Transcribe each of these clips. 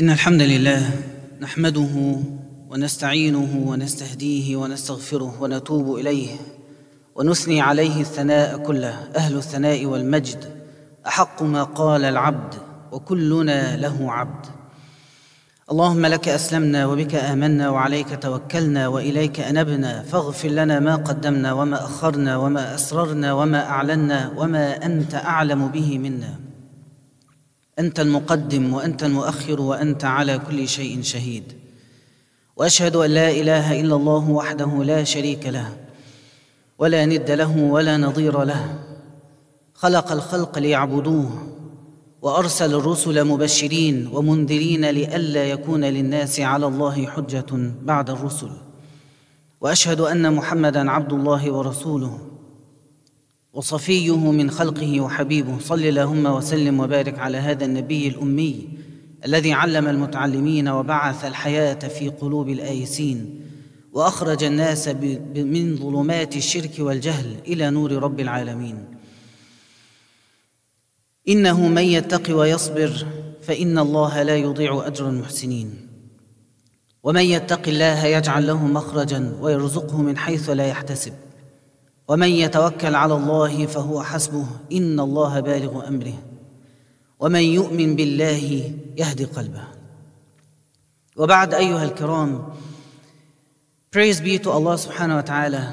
إن الحمد لله نحمده ونستعينه ونستهديه ونستغفره ونتوب إليه ونثني عليه الثناء كله. أهل الثناء والمجد أحق ما قال العبد وكلنا له عبد. اللهم لك أسلمنا وبك آمنا وعليك توكلنا وإليك أنبنا. فاغفر لنا ما قدمنا وما أخرنا وما أسررنا وما أعلنا وما أنت أعلم به منا. أنت المقدم وأنت المؤخر وأنت على كل شيء شهيد. وأشهد أن لا إله إلا الله وحده لا شريك له ولا ند له ولا نظير له. خلق الخلق ليعبدوه وأرسل الرسل مبشرين ومنذرين لئلا يكون للناس على الله حجة بعد الرسل. وأشهد أن محمدًا عبد الله ورسوله. وصفيه من خلقه وحبيبه. صل اللهم وسلم وبارك على هذا النبي الأمي الذي علم المتعلمين وبعث الحياة في قلوب الآيسين وأخرج الناس من ظلمات الشرك والجهل إلى نور رب العالمين. إنه من يتق ويصبر فإن الله لا يضيع أجر المحسنين. ومن يتق الله يجعل له مخرجا ويرزقه من حيث لا يحتسب. ومن يتوكل على الله فهو حسبه ان الله بالغ امره ومن يؤمن بالله يهدي قلبه وبعد ايها الكرام praise be to Allah subhanahu wa ta'ala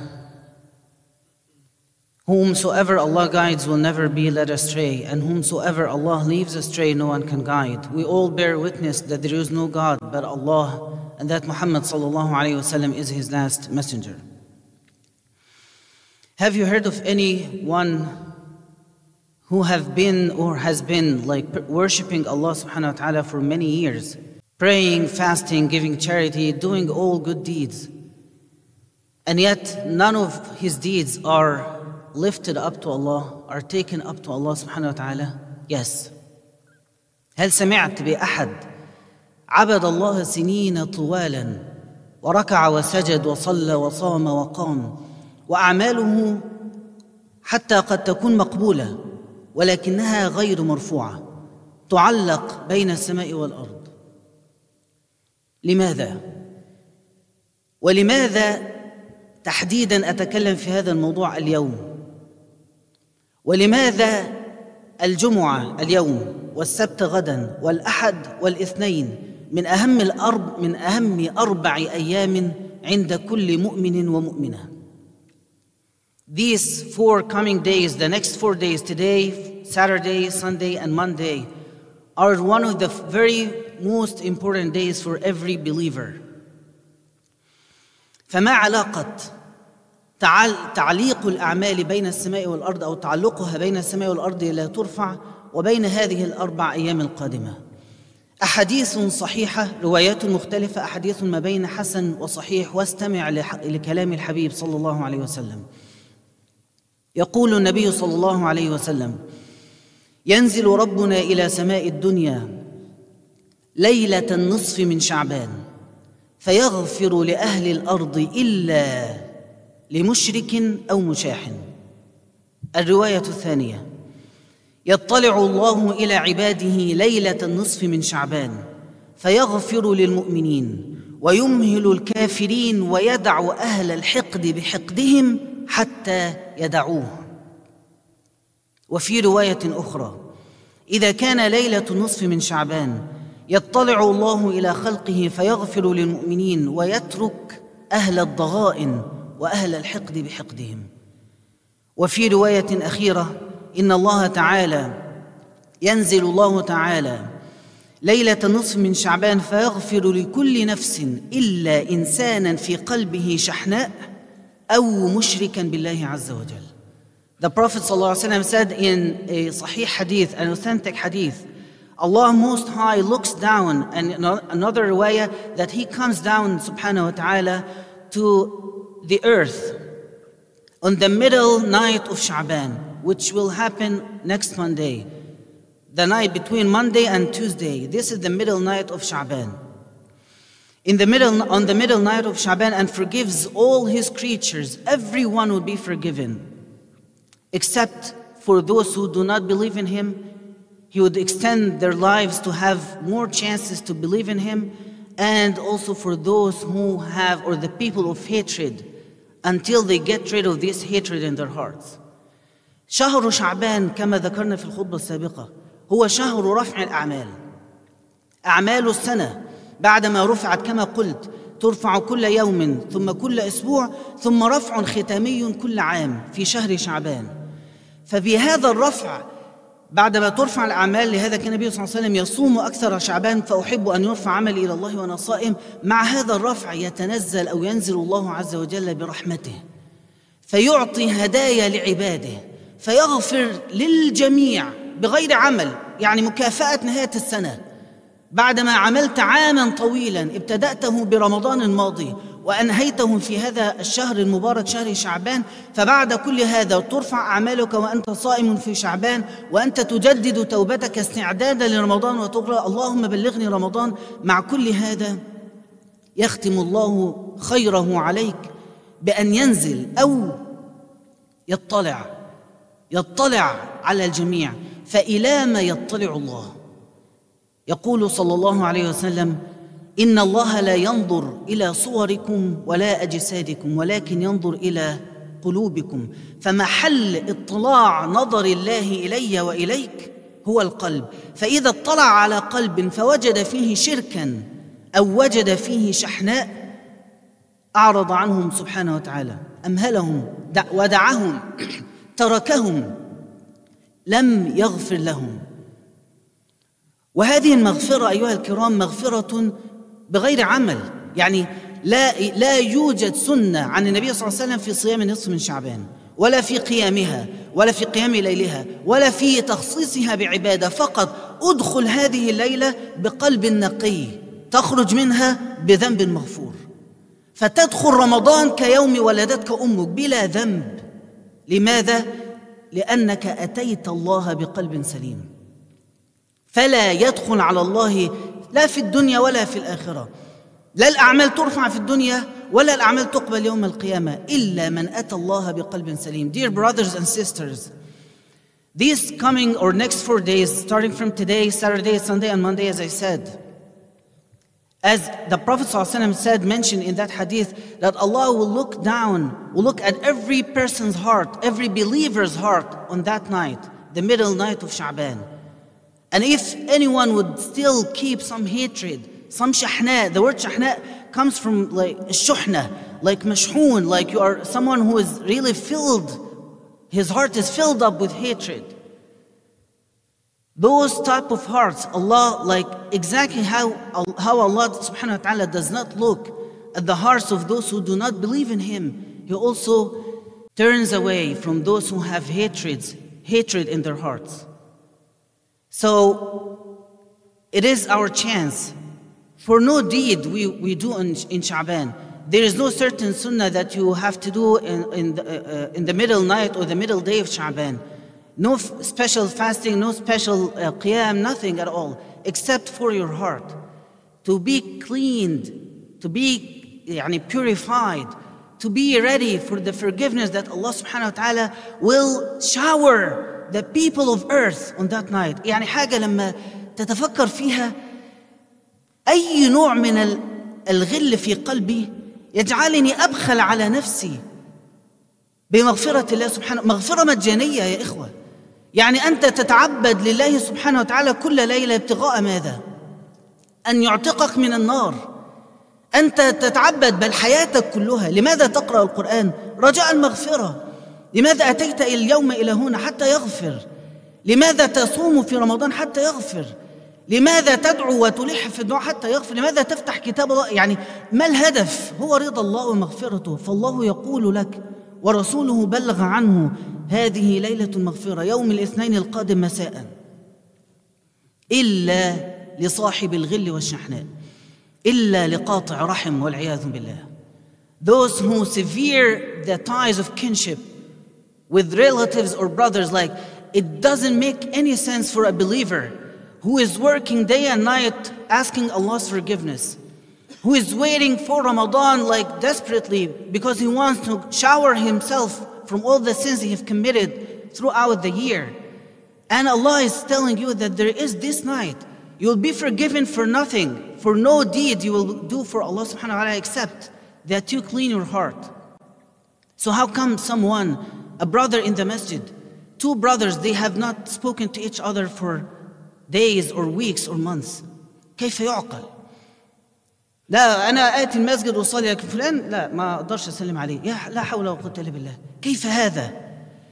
whomsoever Allah guides will never be led astray and whomsoever Allah leaves astray no one can guide we all bear witness that there is no god but Allah and that Muhammad sallallahu alaihi wasallam is his last messenger Have you heard of anyone who have been or has been like worshiping Allah subhanahu wa ta'ala for many years, praying, fasting, giving charity, doing all good deeds, and yet none of his deeds are lifted up to Allah, are taken up to Allah subhanahu wa ta'ala? Yes. هل سمعت بأحد عبد الله سنين طوالا وركع وسجد وصلى وصام وقام وأعماله حتى قد تكون مقبولة ولكنها غير مرفوعة تعلق بين السماء والأرض. لماذا؟ ولماذا تحديدا أتكلم في هذا الموضوع اليوم؟ ولماذا الجمعة اليوم والسبت غدا والأحد والاثنين من أهم الارب من أهم أربع أيام عند كل مؤمن ومؤمنة؟ These four coming days, the next four days, today, Saturday, Sunday, and Monday, are one of the very most important days for every believer. فما علاقة تعليق الأعمال بين السماء والأرض أو تعلقها بين السماء والأرض لا ترفع وبين هذه الأربع أيام القادمة؟ أحاديث صحيحة روايات مختلفة أحاديث ما بين حسن وصحيح واستمع لكلام الحبيب صلى الله عليه وسلم. يقول النبي صلى الله عليه وسلم ينزل ربنا إلى سماء الدنيا ليلة النصف من شعبان فيغفر لأهل الأرض إلا لمشرك أو مشاح. الرواية الثانية يطلع الله إلى عباده ليلة النصف من شعبان فيغفر للمؤمنين ويمهل الكافرين ويدع أهل الحقد بحقدهم حتى يدعوه. وفي رواية أخرى إذا كان ليلة النصف من شعبان يطلع الله إلى خلقه فيغفر للمؤمنين ويترك أهل الضغائن وأهل الحقد بحقدهم. وفي رواية أخيرة إن الله تعالى ينزل الله تعالى ليلة النصف من شعبان فيغفر لكل نفس إلا إنسانا في قلبه شحناء أو مشركا بالله عز وجل. The Prophet ﷺ said in a sahih hadith, an authentic hadith, Allah Most High looks down, and another riwayah that He comes down, subhanahu wa ta'ala, to the earth on the middle night of Sha'ban, which will happen next Monday. The night between Monday and Tuesday. This is the middle night of Sha'ban in the middle on the middle night of Shaban and forgives all his creatures, everyone will be forgiven, except for those who do not believe in him He would extend their lives to have more chances to believe in Him, and also for those who have, or the people of hatred, until they get rid of this hatred in their hearts. شهر شعبان كما ذكرنا في الخطبة السابقة هو شهر رفع الأعمال أعمال السنة بعدما رفعت كما قلت ترفع كل يوم ثم كل أسبوع ثم رفع ختامي كل عام في شهر شعبان. فبهذا الرفع بعدما ترفع الأعمال لهذا كان النبي صلى الله عليه وسلم يصوم أكثر شعبان فأحب أن يرفع عملي إلى الله وأنا صائم. مع هذا الرفع يتنزل أو ينزل الله عز وجل برحمته فيعطي هدايا لعباده فيغفر للجميع بغير عمل يعني مكافأة نهاية السنة. بعدما عملت عاما طويلا ابتدأته برمضان الماضي وأنهيته في هذا الشهر المبارك شهر شعبان فبعد كل هذا ترفع أعمالك وأنت صائم في شعبان وأنت تجدد توبتك استعدادا لرمضان وتقرأ اللهم بلغني رمضان. مع كل هذا يختم الله خيره عليك بأن ينزل أو يطلع يطلع على الجميع فإلى ما يطلع الله. يقول صلى الله عليه وسلم إن الله لا ينظر إلى صوركم ولا أجسادكم ولكن ينظر إلى قلوبكم. فمحل اطلاع نظر الله إلي وإليك؟ هو القلب. فإذا اطلع على قلب فوجد فيه شركا أو وجد فيه شحناء أعرض عنهم سبحانه وتعالى. أمهلهم ودعهم تركهم لم يغفر لهم. وهذه المغفرة أيها الكرام مغفرة بغير عمل. يعني لا لا يوجد سنة عن النبي صلى الله عليه وسلم في صيام النصف من شعبان ولا في قيامها ولا في قيام ليلها ولا في تخصيصها بعبادة. فقط ادخل هذه الليلة بقلب نقي تخرج منها بذنب مغفور. فتدخل رمضان كيوم ولدتك أمك بلا ذنب. لماذا؟ لأنك أتيت الله بقلب سليم. فلا يدخل على الله لا في الدنيا ولا في الآخرة لا الأعمال ترفع في الدنيا ولا الأعمال تقبل يوم القيامة إلا من أتى الله بقلب سليم Dear brothers and sisters These coming or next four days, starting from today, Saturday, Sunday, and Monday, as I said, as the Prophet ﷺ said, mentioned in that hadith, that Allah will look down, will look at every person's heart, every believer's heart on that night, the middle night of Sha'ban. And if anyone would still keep some hatred, some shahna, the word shahna comes from like shuhna, like mashhoon, like you are someone who is really filled, his heart is filled up with hatred. Those type of hearts, Allah, like exactly how, how Allah subhanahu wa ta'ala does not look at the hearts of those who do not believe in Him. He also turns away from those who have hatreds, hatred in their hearts. So it is our chance. For no deed we, we do in, in Sha'ban. There is no certain sunnah that you have to do in, in, the, uh, uh in the middle night or the middle day of Sha'ban. No f- special fasting, no special uh, qiyam, nothing at all, except for your heart. To be cleaned, to be yani, purified, to be ready for the forgiveness that Allah subhanahu wa ta'ala will shower the people of earth on that night. يعني حاجة لما تتفكر فيها أي نوع من الغل في قلبي يجعلني أبخل على نفسي بمغفرة الله سبحانه مغفرة مجانية يا إخوة. يعني أنت تتعبد لله سبحانه وتعالى كل ليلة ابتغاء ماذا؟ أن يعتقك من النار. أنت تتعبد بل حياتك كلها. لماذا تقرأ القرآن؟ رجاء المغفرة. لماذا أتيت اليوم إلى هنا حتى يغفر؟ لماذا تصوم في رمضان حتى يغفر؟ لماذا تدعو وتلح في الدعاء حتى يغفر؟ لماذا تفتح كتاب الله؟ يعني ما الهدف؟ هو رضا الله ومغفرته. فالله يقول لك ورسوله بلغ عنه هذه ليلة المغفرة يوم الاثنين القادم مساء. إلا لصاحب الغل والشحناء إلا لقاطع رحم والعياذ بالله. Those who sever the ties of kinship with relatives or brothers, like it doesn't make any sense for a believer who is working day and night asking Allah's forgiveness, who is waiting for Ramadan like desperately because he wants to shower himself from all the sins he has committed throughout the year. And Allah is telling you that there is this night. You'll be forgiven for nothing, for no deed you will do for Allah subhanahu wa ta'ala except that you clean your heart. So, how come someone, a brother in the masjid, two brothers, they have not spoken to each other for days or weeks or months? كيف يعقل؟ لا أنا آتي المسجد وأصلي لكن فلان لا ما أقدرش أسلم عليه. يا لا حول ولا قوة إلا بالله. كيف هذا؟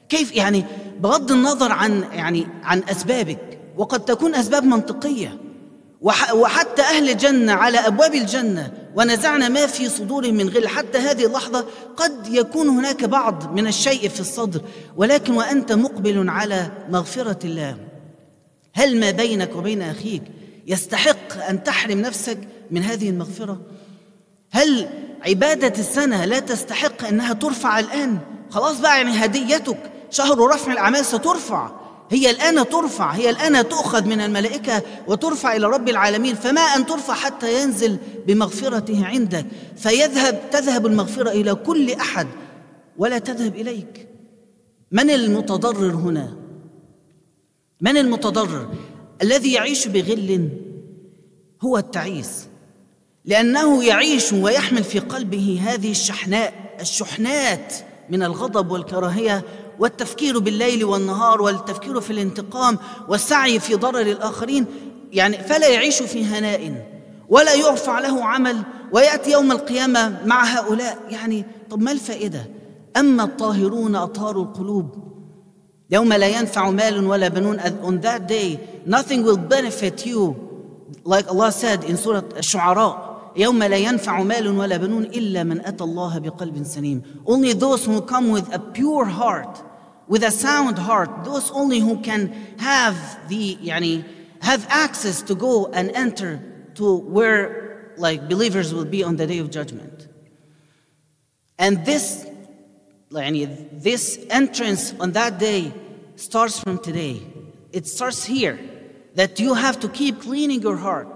كيف؟ يعني بغض النظر عن يعني عن أسبابك. وقد تكون أسباب منطقية. وحتى أهل الجنة على أبواب الجنة ونزعنا ما في صدورهم من غل. حتى هذه اللحظة قد يكون هناك بعض من الشيء في الصدر. ولكن وأنت مقبل على مغفرة الله. هل ما بينك وبين أخيك يستحق أن تحرم نفسك من هذه المغفرة؟ هل عبادة السنة لا تستحق أنها ترفع الآن؟ خلاص بقى يعني هديتك. شهر رفع الأعمال سترفع. هي الآن ترفع هي الآن تؤخذ من الملائكة وترفع إلى رب العالمين فما أن ترفع حتى ينزل بمغفرته عندك. فيذهب تذهب المغفرة إلى كل أحد ولا تذهب إليك. من المتضرر هنا؟ من المتضرر؟ الذي يعيش بغل هو التعيس. لأنه يعيش ويحمل في قلبه هذه الشحناء الشحنات من الغضب والكراهية والتفكير بالليل والنهار والتفكير في الانتقام والسعي في ضرر الآخرين يعني فلا يعيش في هناء ولا يرفع له عمل ويأتي يوم القيامة مع هؤلاء. يعني طب ما الفائدة؟ أما الطاهرون أطهار القلوب. يوم لا ينفع مال ولا بنون. on that day nothing will benefit you. Like Allah said in Surah الشعراء يوم لا ينفع مال ولا بنون إلا من أتى الله بقلب سليم. Only those who come with a pure heart with a sound heart, those only who can have the yani, have access to go and enter to where like believers will be on the day of judgment. And this yani, this entrance on that day starts from today. It starts here. That you have to keep cleaning your heart.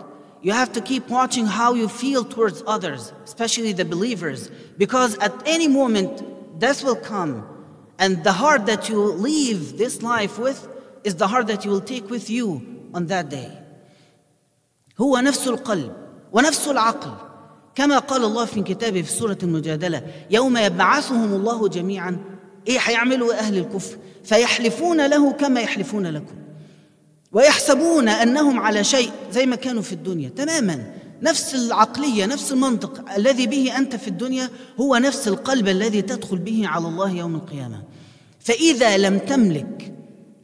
You have to keep watching how you feel towards others, especially the believers, because at any moment death will come and the heart that you leave this life with is the heart that you will take with you on that day. هو نفس القلب ونفس العقل. كما قال الله في كتابه في سورة المجادلة يوم يبعثهم الله جميعا إيه هيعملوا أهل الكفر؟ فيحلفون له كما يحلفون لكم. ويحسبون أنهم على شيء زي ما كانوا في الدنيا تماما. نفس العقلية نفس المنطق الذي به أنت في الدنيا هو نفس القلب الذي تدخل به على الله يوم القيامة. فإذا لم تملك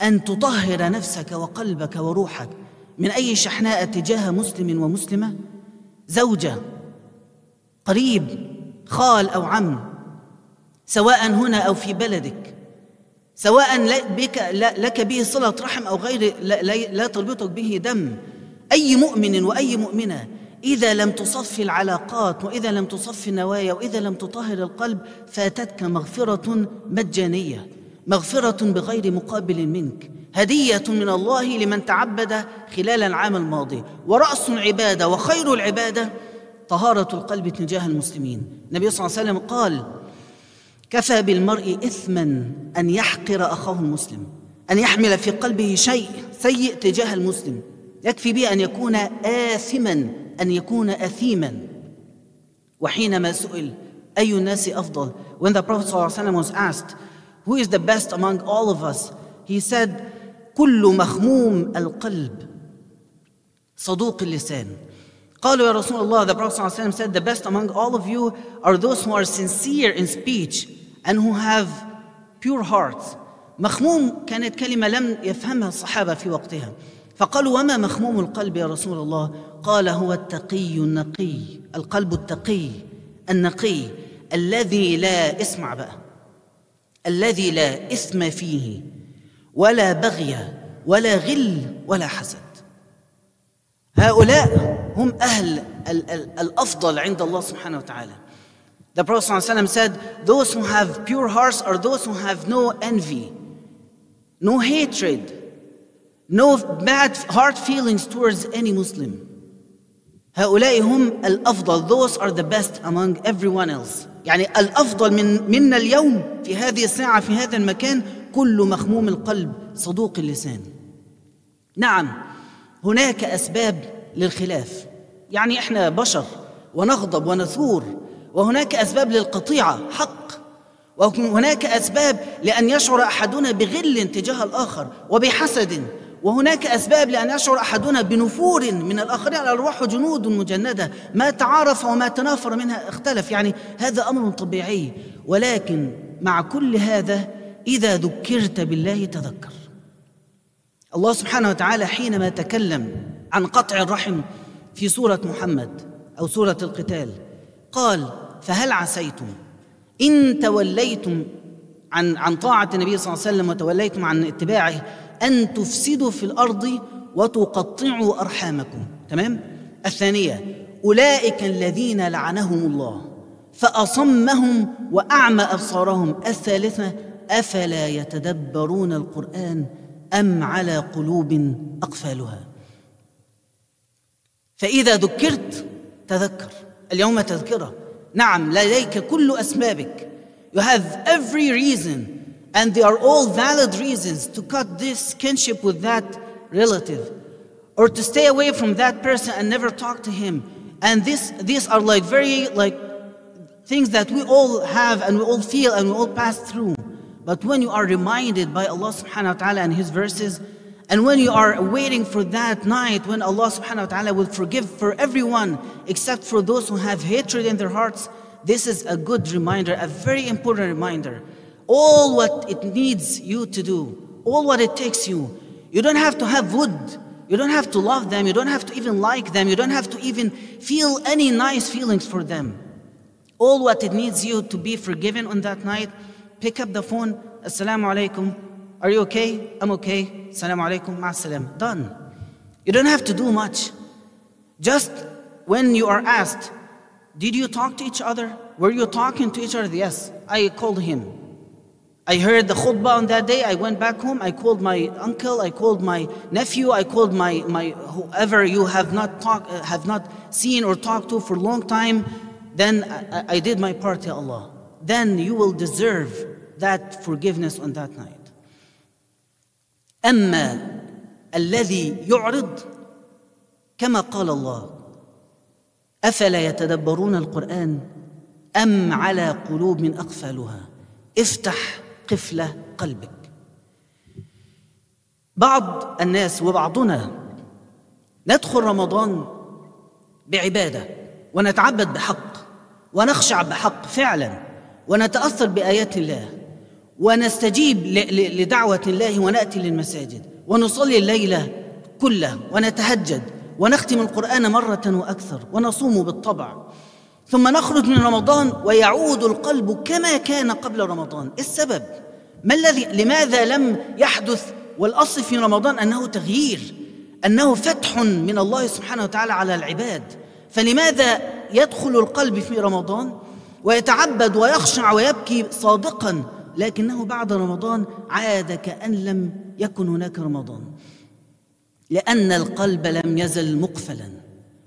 أن تطهر نفسك وقلبك وروحك من أي شحناء تجاه مسلم ومسلمة زوجة قريب خال أو عم سواء هنا أو في بلدك سواء بك لك به صلة رحم أو غير لا, لا تربطك به دم أي مؤمن وأي مؤمنة إذا لم تصفي العلاقات وإذا لم تصفي النوايا وإذا لم تطهر القلب فاتتك مغفرة مجانية مغفرة بغير مقابل منك هدية من الله لمن تعبد خلال العام الماضي ورأس العبادة وخير العبادة طهارة القلب تجاه المسلمين. النبي صلى الله عليه وسلم قال كفى بالمرء اثما أن يحقر أخاه المسلم أن يحمل في قلبه شيء سيء تجاه المسلم يكفي به أن يكون آثما ان يكون اثيما وحينما سئل اي الناس افضل when the prophet ﷺ was asked who is the best among all of us he said كل مخموم القلب صدوق اللسان قالوا يا رسول الله the prophet ﷺ said the best among all of you are those who are sincere in speech and who have pure hearts مخموم كانت كلمة لم يفهمها الصحابة في وقتها فقالوا وما مخموم القلب يا رسول الله؟ قال هو التقي النقي. القلب التقي النقي. الذي لا اسمع بقى. الذي لا إثم فيه. ولا بغي ولا غل ولا حسد. هؤلاء هم أهل الأفضل عند الله سبحانه وتعالى. The Prophet ﷺ said, Those who have pure hearts are those who have no envy, no hatred, no bad heart feelings towards any Muslim. هؤلاء هم الأفضل. Those are the best among everyone else. يعني الأفضل من منا اليوم في هذه الساعة في هذا المكان كل مخموم القلب صدوق اللسان. نعم هناك أسباب للخلاف. يعني إحنا بشر ونغضب ونثور وهناك أسباب للقطيعة حق. وهناك أسباب لأن يشعر أحدنا بغل تجاه الآخر وبحسد. وهناك أسباب لأن يشعر أحدنا بنفور من الأخرين الأرواح جنود مجندة. ما تعارف وما تنافر منها اختلف. يعني هذا أمر طبيعي. ولكن مع كل هذا إذا ذكرت بالله تذكر. الله سبحانه وتعالى حينما تكلم عن قطع الرحم في سورة محمد أو سورة القتال قال فهل عسيتم إن توليتم عن عن طاعة النبي صلى الله عليه وسلم وتوليتم عن اتباعه أن تفسدوا في الأرض وتقطعوا أرحامكم. تمام؟ الثانية أولئك الذين لعنهم الله فأصمهم وأعمى أبصارهم. الثالثة أفلا يتدبرون القرآن أم على قلوب أقفالها؟ فإذا ذكرت تذكر اليوم تذكرة. نعم لديك كل أسبابك. You have every reason and they are all valid reasons to cut this kinship with that relative or to stay away from that person and never talk to him and this these are like very like things that we all have and we all feel and we all pass through but when you are reminded by Allah subhanahu wa ta'ala and his verses and when you are waiting for that night when Allah subhanahu wa ta'ala will forgive for everyone except for those who have hatred in their hearts, this is a good reminder, a very important reminder. All what it needs you to do, all what it takes you. You don't have to have wood. You don't have to love them. You don't have to even like them. You don't have to even feel any nice feelings for them. All what it needs you to be forgiven on that night, pick up the phone. Assalamu alaikum. Are you okay? I'm okay. Assalamu alaikum. Ma'asalam. Done. You don't have to do much. Just when you are asked, did you talk to each other? Were you talking to each other? Yes. I called him. I heard the khutbah on that day. I went back home. I called my uncle. I called my nephew. I called my, my whoever you have not talk, uh, have not seen or talked to for a long time. Then I, I did my part to Allah. Then you will deserve that forgiveness on that night. اما الذي يعرض كما قال الله افلا يتدبرون القران ام على قلوب من اقفالها قفله قلبك. بعض الناس وبعضنا ندخل رمضان بعبادة ونتعبد بحق ونخشع بحق فعلا ونتأثر بآيات الله ونستجيب لدعوة الله ونأتي للمساجد ونصلي الليلة كله ونتهجد ونختم القرآن مرة وأكثر ونصوم بالطبع. ثم نخرج من رمضان ويعود القلب كما كان قبل رمضان. السبب؟ ما الذي لماذا لم يحدث والأصل في رمضان أنه تغيير أنه فتح من الله سبحانه وتعالى على العباد. فلماذا يدخل القلب في رمضان ويتعبد ويخشع ويبكي صادقا لكنه بعد رمضان عاد كأن لم يكن هناك رمضان؟ لأن القلب لم يزل مقفلا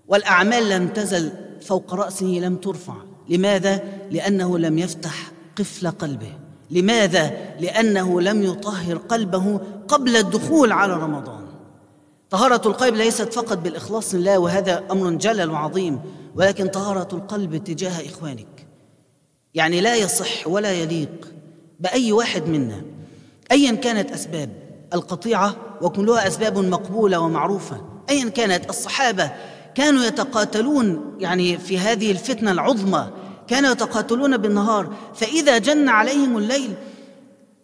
والأعمال لم تزل فوق رأسه لم ترفع لماذا؟ لأنه لم يفتح قفل قلبه لماذا؟ لأنه لم يطهر قلبه قبل الدخول على رمضان طهارة القلب ليست فقط بالإخلاص لله وهذا أمر جلل وعظيم ولكن طهارة القلب تجاه إخوانك يعني لا يصح ولا يليق بأي واحد منا ايا كانت أسباب القطيعة وكلها أسباب مقبولة ومعروفة ايا كانت الصحابة كانوا يتقاتلون يعني في هذه الفتنة العظمى كانوا يتقاتلون بالنهار فإذا جن عليهم الليل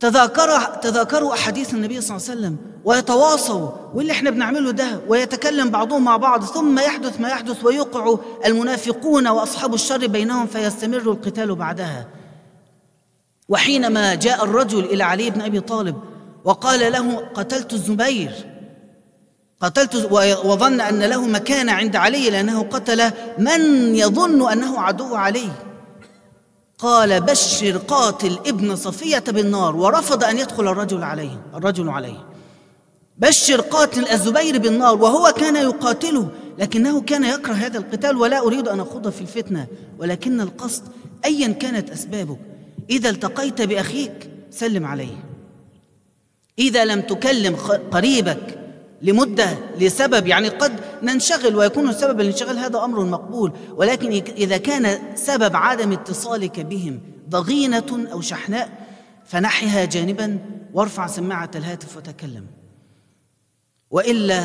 تذاكر تذاكروا أحاديث النبي صلى الله عليه وسلم ويتواصوا واللي إحنا بنعمله ده ويتكلم بعضهم مع بعض ثم يحدث ما يحدث ويوقع المنافقون وأصحاب الشر بينهم فيستمر القتال بعدها. وحينما جاء الرجل إلى علي بن أبي طالب وقال له قتلت الزبير قتلت وظن أن له مكانة عند علي لأنه قتل من يظن أنه عدو علي. قال بشر قاتل ابن صفية بالنار ورفض أن يدخل الرجل عليه الرجل عليه. بشر قاتل الزبير بالنار وهو كان يقاتله لكنه كان يكره هذا القتال ولا أريد أن أخوض في الفتنة ولكن القصد أيا كانت أسبابك. إذا التقيت بأخيك سلم عليه. إذا لم تكلم قريبك لمدة لسبب يعني قد ننشغل ويكون سبب الانشغال هذا أمر مقبول ولكن إذا كان سبب عدم اتصالك بهم ضغينة أو شحناء فنحها جانبا وارفع سماعة الهاتف وتكلم. وإلا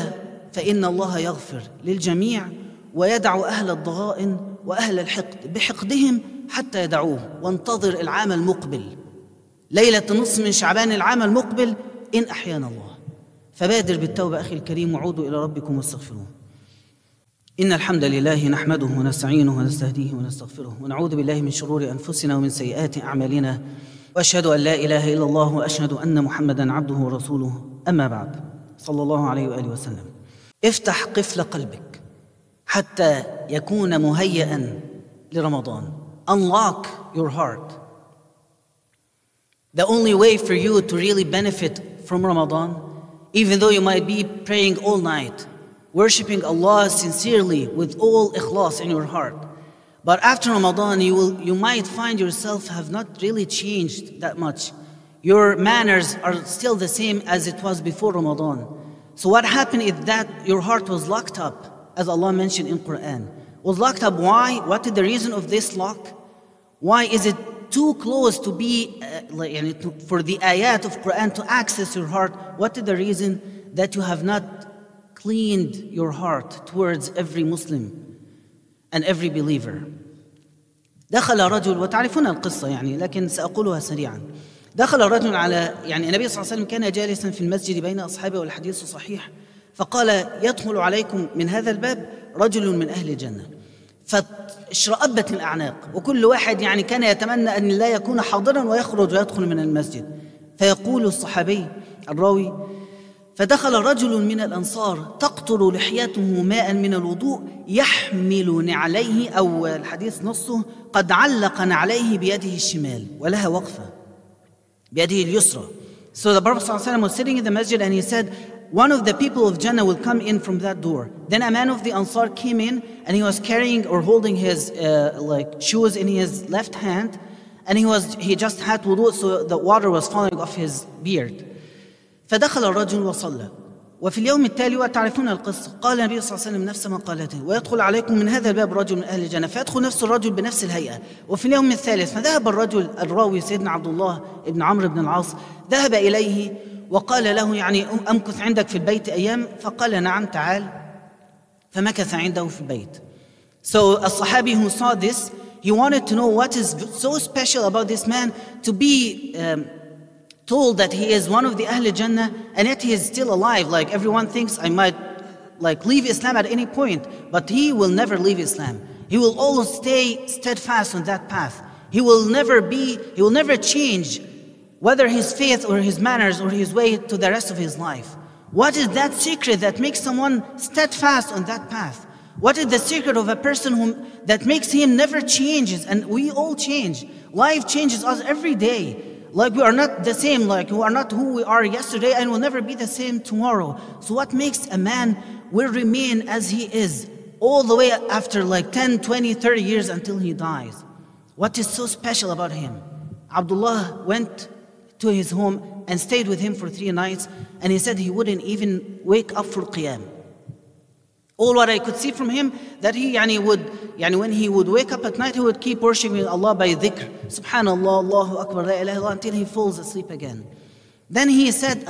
فإن الله يغفر للجميع ويدع أهل الضغائن وأهل الحقد بحقدهم حتى يدعوه. وانتظر العام المقبل. ليلة نصف من شعبان العام المقبل إن أحيانا الله. فبادر بالتوبة أخي الكريم وعودوا إلى ربكم واستغفروه. إن الحمد لله نحمده ونستعينه ونستهديه ونستغفره ونعوذ بالله من شرور أنفسنا ومن سيئات أعمالنا وأشهد أن لا إله إلا الله وأشهد أن محمدا عبده ورسوله. أما بعد صلى الله عليه وآله وسلم. افتح قفل قلبك حتى يكون مهيئا لرمضان. Unlock your heart. The only way for you to really benefit from Ramadan even though you might be praying all night worshiping Allah sincerely with all ikhlas in your heart but after Ramadan you will you might find yourself have not really changed that much your manners are still the same as it was before Ramadan so what happened is that your heart was locked up, as Allah mentioned in Quran. Was locked up. Why? What is the reason of this lock? Why is it too close to be uh, for the ayat of Quran to access your heart? What is the reason that you have not cleaned your heart towards every Muslim and every believer? دخل رجل وتعرفون القصة يعني لكن سأقولها سريعا دخل رجل على يعني النبي صلى الله عليه وسلم كان جالسا في المسجد بين أصحابه والحديث صحيح فقال يدخل عليكم من هذا الباب رجل من أهل الجنة فاشرأبت الأعناق وكل واحد يعني كان يتمنى أن لا يكون حاضرا ويخرج ويدخل من المسجد. فيقول الصحابي الراوي فدخل رجل من الأنصار تقطر لحيته ماء من الوضوء يحمل نعليه أو الحديث نصه قد علق نعليه بيده الشمال ولها وقفة بيده اليسرى. So the Prophet ﷺ was sitting in the masjid and he said, one of the people of Jannah will come in from that door. Then a man of the Ansar came in and he was carrying or holding his uh, like shoes in his left hand and he was he just had wudu so the water was falling off his beard. فدخل الرجل وصلى. وفي اليوم التالي وتعرفون القصة؟ قال النبي صلى الله عليه وسلم نفس مقالته ويدخل عليكم من هذا الباب رجل من أهل الجنة. فيدخل نفس الرجل بنفس الهيئة. وفي اليوم الثالث فذهب الرجل الراوي سيدنا عبد الله بن عمرو بن العاص. ذهب إليه وقال له يعني أمكث عندك في البيت أيام فقال نعم تعال فمكث عنده في البيت So a Sahabi who saw this, he wanted to know what is so special about this man to be um, told that he is one of the Ahl Jannah and yet he is still alive. Like everyone thinks I might like leave Islam at any point, but he will never leave Islam. He will always stay steadfast on that path. He will never be, he will never change whether his faith or his manners or his way to the rest of his life. What is that secret that makes someone steadfast on that path? What is the secret of a person who, that makes him never changes? And we all change. Life changes us every day. Like we are not the same, like we are not who we are yesterday and will never be the same tomorrow. So, what makes a man will remain as he is all the way after like 10, 20, 30 years until he dies? What is so special about him? Abdullah went to his home and stayed with him for three nights, and he said he wouldn't even wake up for Qiyam. All what I could see from him that he يعني would يعني when he would wake up at night he would keep worshiping Allah by dhikr Subhanallah Allahu Akbar La ilaha illallah until he falls asleep again. Then he said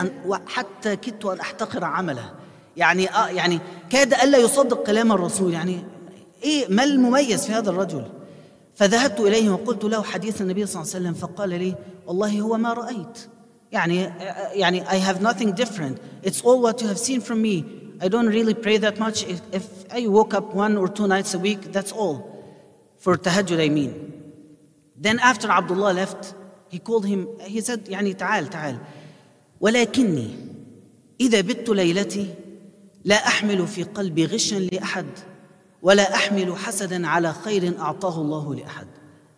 حتى كدت أن أحتقر عمله يعني آه يعني كاد ألا يصدق كلام الرسول يعني إيه ما المميز في هذا الرجل فذهبت إليه وقلت له حديث النبي صلى الله عليه وسلم فقال لي والله هو ما رأيت يعني يعني I have nothing different it's all what you have seen from me I don't really pray that much. If, if I woke up one or two nights a week, that's all. For tahajjud, I mean. Then after Abdullah left, he called him, he said, يعني تعال تعال ولكني إذا بت ليلتي لا أحمل في قلبي غشا لأحد ولا أحمل حسدا على خير أعطاه الله لأحد.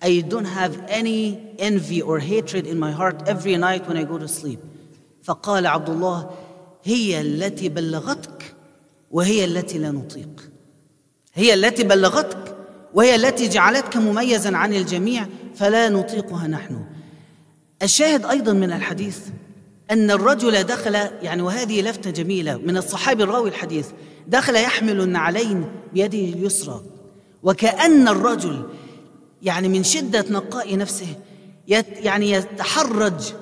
I don't have any envy or hatred in my heart every night when I go to sleep. فقال عبد الله هي التي بلغتك وهي التي لا نطيق هي التي بلغتك وهي التي جعلتك مميزا عن الجميع فلا نطيقها نحن الشاهد أيضا من الحديث أن الرجل دخل يعني وهذه لفتة جميلة من الصحابي الراوي الحديث دخل يحمل النعلين بيده اليسرى. وكأن الرجل يعني من شدة نقاء نفسه يعني يتحرج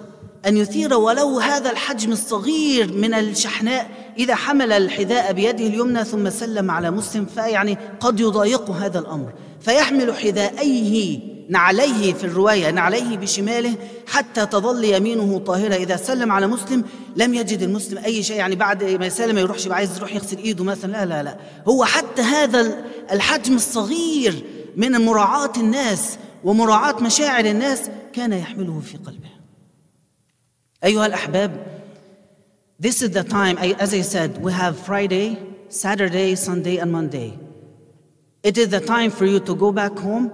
أن يثير ولو هذا الحجم الصغير من الشحناء إذا حمل الحذاء بيده اليمنى ثم سلم على مسلم فيعني قد يضايق هذا الأمر. فيحمل حذاءيه نعليه في الرواية نعليه بشماله حتى تظل يمينه طاهرة. إذا سلم على مسلم لم يجد المسلم أي شيء يعني بعد ما يسلم يروحش عايز يروح يغسل إيده مثلا. لا لا لا. هو حتى هذا الحجم الصغير من مراعاة الناس ومراعاة مشاعر الناس كان يحمله في قلبه. أيها الأحباب This is the time, as I said, we have Friday, Saturday, Sunday, and Monday. It is the time for you to go back home,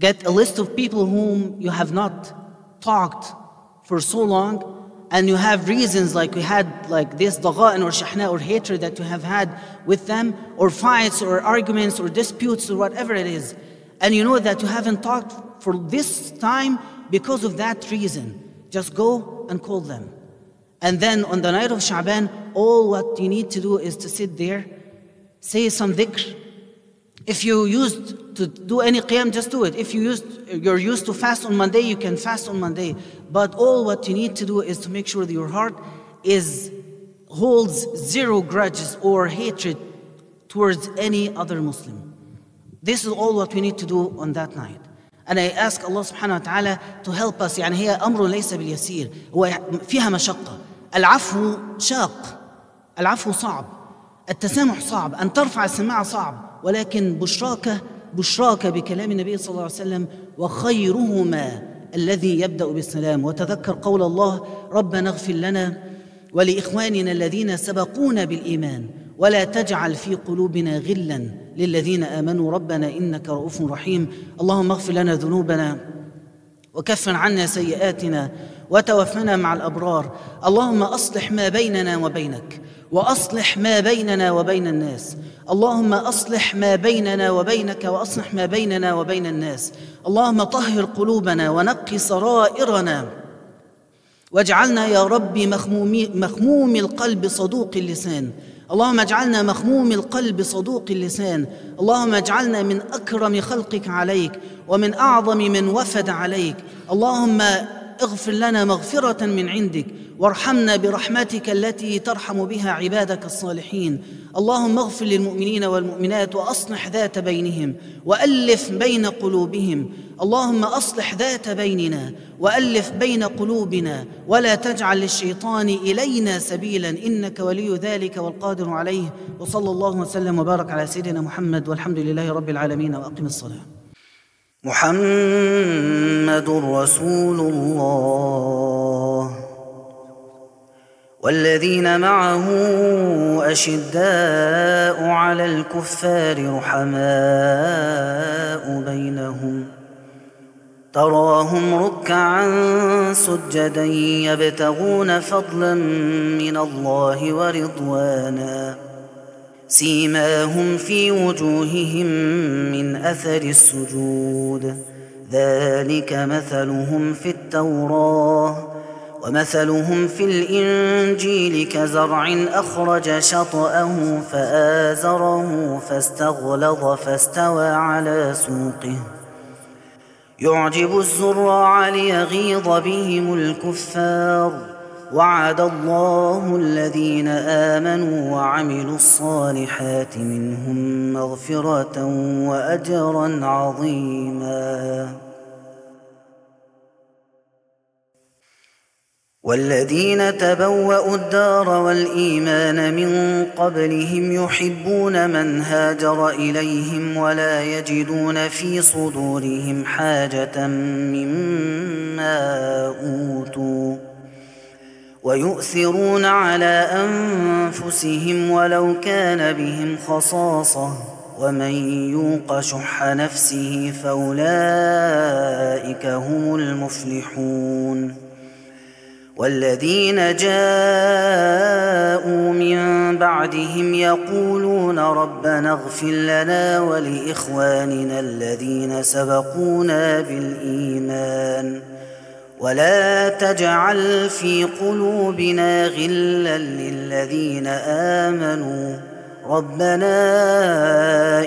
get a list of people whom you have not talked for so long, and you have reasons like we had like this daga'an or shahna or hatred that you have had with them, or fights or arguments or disputes or whatever it is, and you know that you haven't talked for this time because of that reason. Just go and call them. And then on the night of Sha'ban, all what you need to do is to sit there, say some dhikr. If you used to do any qiyam, just do it. If you used, you're used to fast on Monday, you can fast on Monday. But all what you need to do is to make sure that your heart is holds zero grudges or hatred towards any other Muslim. This is all what we need to do on that night. And I ask Allah subhanahu wa ta'ala to help us يعني هي أمر ليس باليسير هو فيها مشقة العفو شاق العفو صعب التسامح صعب أن ترفع السماعة صعب ولكن بشراك بشراك بكلام النبي صلى الله عليه وسلم وخيرهما الذي يبدأ بالسلام. وتذكر قول الله ربنا اغفر لنا ولإخواننا الذين سبقونا بالإيمان ولا تجعل في قلوبنا غلا للذين آمنوا. ربنا إنك رؤوف رحيم. اللهم اغفر لنا ذنوبنا وكفر عنا سيئاتنا وتوفنا مع الأبرار. اللهم أصلح ما بيننا وبينك وأصلح ما بيننا وبين الناس. اللهم أصلح ما بيننا وبينك وأصلح ما بيننا وبين الناس. اللهم طهر قلوبنا ونقي سرائرنا. واجعلنا يا رب مخموم, مخموم القلب صدوق اللسان. اللهم اجعلنا مخموم القلب صدوق اللسان. اللهم اجعلنا من أكرم خلقك عليك ومن أعظم من وفد عليك. اللهم اغفر لنا مغفرة من عندك وارحمنا برحمتك التي ترحم بها عبادك الصالحين. اللهم اغفر للمؤمنين والمؤمنات وأصلح ذات بينهم وألف بين قلوبهم. اللهم أصلح ذات بيننا وألف بين قلوبنا ولا تجعل للشيطان إلينا سبيلا. إنك ولي ذلك والقادر عليه. وصلى الله وسلم وبارك على سيدنا محمد والحمد لله رب العالمين وأقم الصلاة. محمد رسول الله. والذين معه أشداء على الكفار رحماء بينهم. تراهم ركعا سجدا يبتغون فضلا من الله ورضوانا. سيماهم في وجوههم من أثر السجود. ذلك مثلهم في التوراه ومثلهم في الإنجيل كزرع أخرج شطأه فآزره فاستغلظ فاستوى على سوقه. يعجب الزراع ليغيظ بهم الكفار. وعد الله الذين آمنوا وعملوا الصالحات منهم مغفرة وأجرا عظيماً. والذين تبوأوا الدار والإيمان من قبلهم يحبون من هاجر إليهم ولا يجدون في صدورهم حاجة مما أوتوا. ويؤثرون على أنفسهم ولو كان بهم خصاصة. ومن يوق شح نفسه فأولئك هم المفلحون. والذين جاءوا من بعدهم يقولون ربنا اغفر لنا ولإخواننا الذين سبقونا بالإيمان. ولا تجعل في قلوبنا غلا للذين آمنوا. ربنا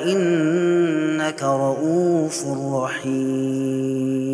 إنك رؤوف رحيم.